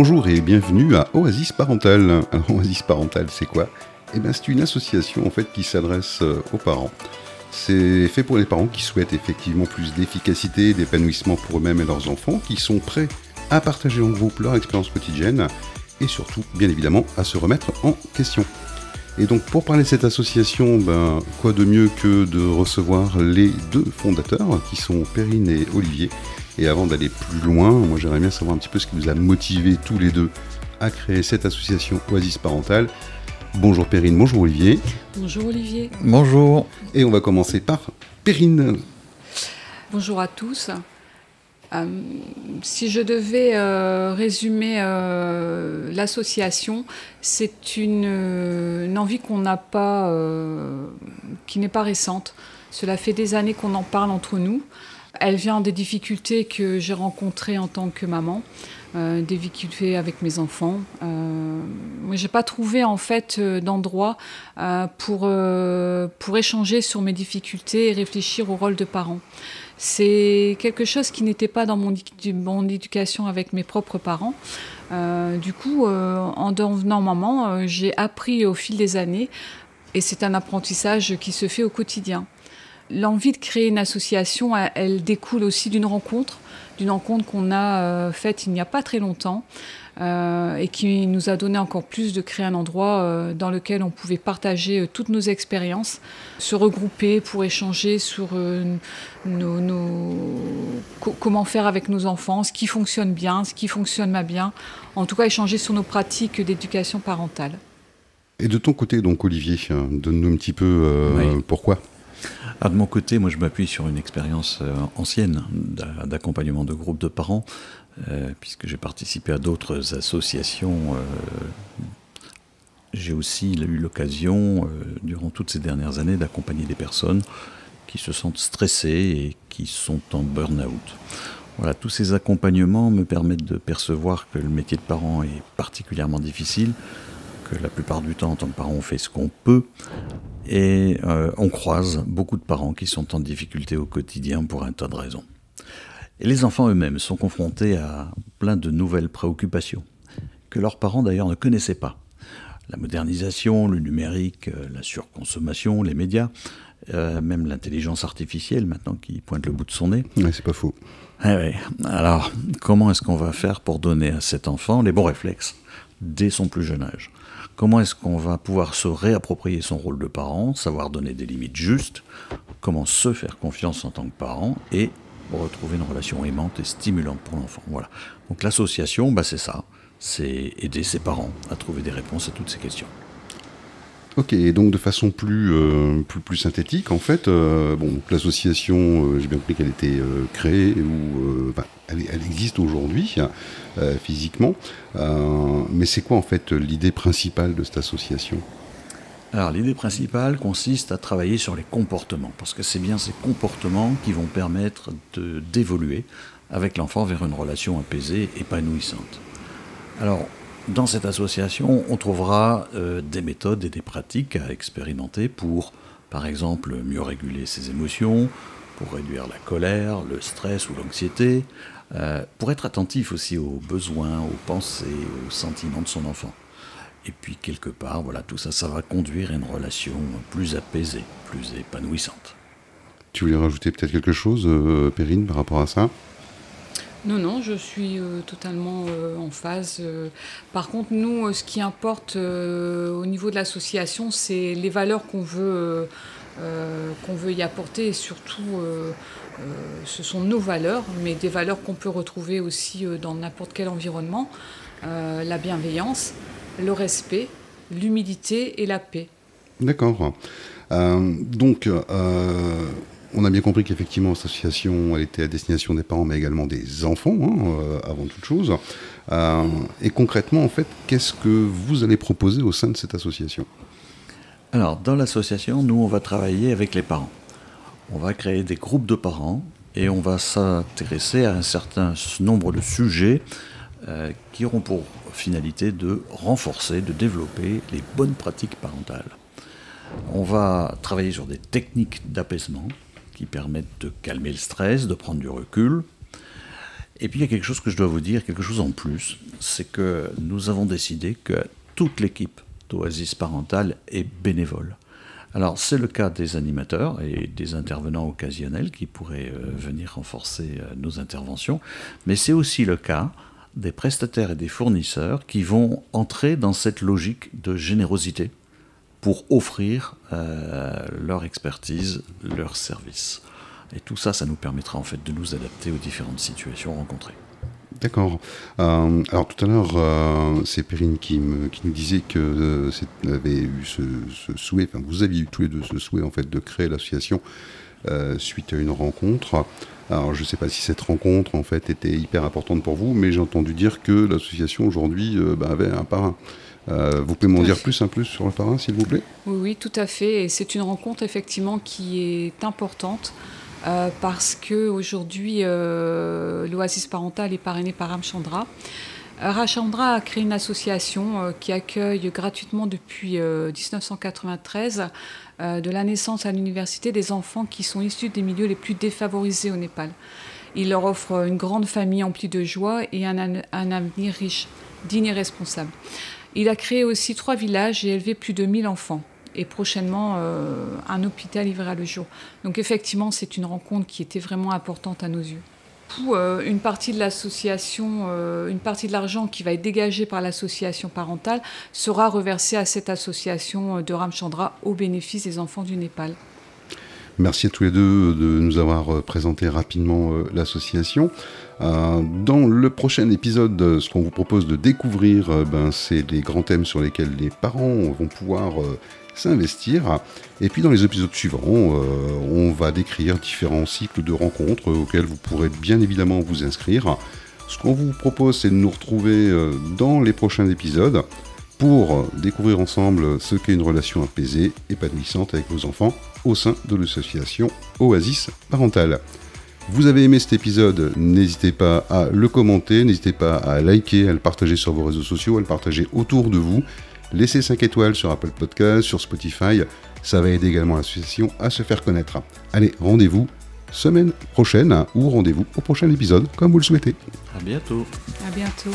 Bonjour et bienvenue à Oasis Parental. Alors Oasis Parental, c'est quoi? Eh bien, c'est une association en fait qui s'adresse euh, aux parents. C'est fait pour les parents qui souhaitent effectivement plus d'efficacité, d'épanouissement pour eux-mêmes et leurs enfants, qui sont prêts à partager en groupe leur expérience quotidienne et surtout, bien évidemment, à se remettre en question. Et donc pour parler de cette association, ben, quoi de mieux que de recevoir les deux fondateurs, qui sont Perrine et Olivier. Et avant d'aller plus loin, moi j'aimerais bien savoir un petit peu ce qui vous a motivé tous les deux à créer cette association Oasis Parentale. Bonjour Perrine, bonjour Olivier. Bonjour Olivier. Bonjour. Et on va commencer par Perrine. Bonjour à tous. Euh, si je devais euh, résumer euh, l'association, c'est une, envie qu'on n'a pas, qui n'est pas récente. Cela fait des années qu'on en parle entre nous. Elle vient des difficultés que j'ai rencontrées en tant que maman, des difficultés avec mes enfants. moi, j'ai pas trouvé en fait d'endroit pour pour échanger sur mes difficultés et réfléchir au rôle de parent. C'est quelque chose qui n'était pas dans mon, mon, éducation avec mes propres parents. Euh, du coup, euh, en devenant maman, euh, j'ai appris au fil des années et c'est un apprentissage qui se fait au quotidien. L'envie de créer une association, elle découle aussi d'une rencontre, d'une rencontre qu'on a faite il n'y a pas très longtemps euh, et qui nous a donné encore plus de créer un endroit euh, dans lequel on pouvait partager euh, toutes nos expériences, se regrouper pour échanger sur comment faire avec nos enfants, ce qui fonctionne bien, ce qui fonctionne pas bien, en tout cas échanger sur nos pratiques d'éducation parentale. Et de ton côté, donc Olivier, donne-nous un petit peu pourquoi? Ah, de mon côté, moi je m'appuie sur une expérience ancienne d'accompagnement de groupes de parents euh, puisque j'ai participé à d'autres associations. Euh, j'ai aussi eu l'occasion, euh, durant toutes ces dernières années, d'accompagner des personnes qui se sentent stressées et qui sont en burn-out. Voilà, tous ces accompagnements me permettent de percevoir que le métier de parent est particulièrement difficile, que la plupart du temps, en tant que parent, on fait ce qu'on peut, et on croise beaucoup de parents qui sont en difficulté au quotidien pour un tas de raisons. Et les enfants eux-mêmes sont confrontés à plein de nouvelles préoccupations, que leurs parents d'ailleurs ne connaissaient pas. La modernisation, le numérique, euh, la surconsommation, les médias, euh, même l'intelligence artificielle maintenant qui pointe le bout de son nez. Ouais, c'est pas faux. Eh Alors, comment est-ce qu'on va faire pour donner à cet enfant les bons réflexes dès son plus jeune âge? Comment est-ce qu'on va pouvoir se réapproprier son rôle de parent, savoir donner des limites justes, comment se faire confiance en tant que parent et retrouver une relation aimante et stimulante pour l'enfant. Voilà. Donc l'association, bah, c'est ça, c'est aider ses parents à trouver des réponses à toutes ces questions. Ok, et donc de façon plus, euh, plus, plus, synthétique, en fait, euh, bon, l'association, euh, j'ai bien compris qu'elle était créée, ou elle, existe aujourd'hui, physiquement, mais c'est quoi en fait l'idée principale de cette association? Alors l'idée principale consiste à travailler sur les comportements, parce que c'est bien ces comportements qui vont permettre d'évoluer avec l'enfant vers une relation apaisée, épanouissante. Alors dans cette association, on trouvera euh, des méthodes et des pratiques à expérimenter pour, par exemple, mieux réguler ses émotions, pour réduire la colère, le stress ou l'anxiété, euh, pour être attentif aussi aux besoins, aux pensées, aux sentiments de son enfant. Et puis quelque part, voilà, tout ça, ça va conduire à une relation plus apaisée, plus épanouissante. Tu voulais rajouter peut-être quelque chose, euh, Perrine, par rapport à ça? Non, non, je suis euh, totalement euh, en phase. par contre, nous, ce qui importe au niveau de l'association, c'est les valeurs qu'on veut, y apporter et surtout, ce sont nos valeurs, mais des valeurs qu'on peut retrouver aussi dans n'importe quel environnement. la bienveillance, le respect, l'humilité et la paix. D'accord. Euh, donc, euh, on a bien compris qu'effectivement, cette association était à destination des parents, mais également des enfants, hein, euh, avant toute chose. et concrètement, en fait, qu'est-ce que vous allez proposer au sein de cette association? Alors, dans l'association, nous, on va travailler avec les parents. On va créer des groupes de parents et on va s'intéresser à un certain nombre de sujets qui auront pour finalité de renforcer, de développer les bonnes pratiques parentales. On va travailler sur des techniques d'apaisement qui permettent de calmer le stress, de prendre du recul. Et puis il y a quelque chose que je dois vous dire, quelque chose en plus, c'est que nous avons décidé que toute l'équipe d'Oasis Parental est bénévole. Alors c'est le cas des animateurs et des intervenants occasionnels qui pourraient euh, venir renforcer euh, nos interventions, mais c'est aussi le cas des prestataires et des fournisseurs qui vont entrer dans cette logique de générosité pour offrir euh, leur expertise, leur service. Et tout ça, ça nous permettra en fait de nous adapter aux différentes situations rencontrées. D'accord. Euh, alors tout à l'heure, euh, c'est Perrine qui, nous disait que vous avait eu ce, souhait, enfin vous aviez eu tous les deux ce souhait en fait de créer l'association suite à une rencontre. Alors je ne sais pas si cette rencontre en fait était hyper importante pour vous, mais j'ai entendu dire que l'association aujourd'hui bah, avait un parrain. Euh, vous pouvez m'en dire plus un plus sur le parrain, s'il vous plaît? Oui, oui, tout à fait. Et c'est une rencontre effectivement qui est importante euh, parce que aujourd'hui, euh, l'Oasis parental est parrainé par Ramchandra. Ramchandra a créé une association qui accueille gratuitement depuis 1993 de la naissance à l'université des enfants qui sont issus des milieux les plus défavorisés au Népal. Il leur offre une grande famille emplie de joie et un, un avenir riche, digne et responsable. Il a créé aussi trois villages et élevé plus de 1000 enfants. Et prochainement, euh, un hôpital verra le jour. Donc effectivement, c'est une rencontre qui était vraiment importante à nos yeux. Euh, une partie de euh, une partie de l'argent qui va être dégagé par l'association parentale sera reversée à cette association de Ramchandra au bénéfice des enfants du Népal. Merci à tous les deux de nous avoir présenté rapidement l'association. Euh, dans le prochain épisode, ce qu'on vous propose de découvrir, euh, ben, c'est les grands thèmes sur lesquels les parents vont pouvoir euh, s'investir. Et puis dans les épisodes suivants, on va décrire différents cycles de rencontres auxquels vous pourrez bien évidemment vous inscrire. Ce qu'on vous propose, c'est de nous retrouver dans les prochains épisodes pour découvrir ensemble ce qu'est une relation apaisée, épanouissante avec vos enfants au sein de l'association Oasis Parentale. Vous avez aimé cet épisode, n'hésitez pas à le commenter, n'hésitez pas à liker, à le partager sur vos réseaux sociaux, à le partager autour de vous. Laissez 5 étoiles sur Apple Podcast, sur Spotify, ça va aider également l'association à se faire connaître. Allez, rendez-vous semaine prochaine ou rendez-vous au prochain épisode, comme vous le souhaitez. À bientôt. À bientôt.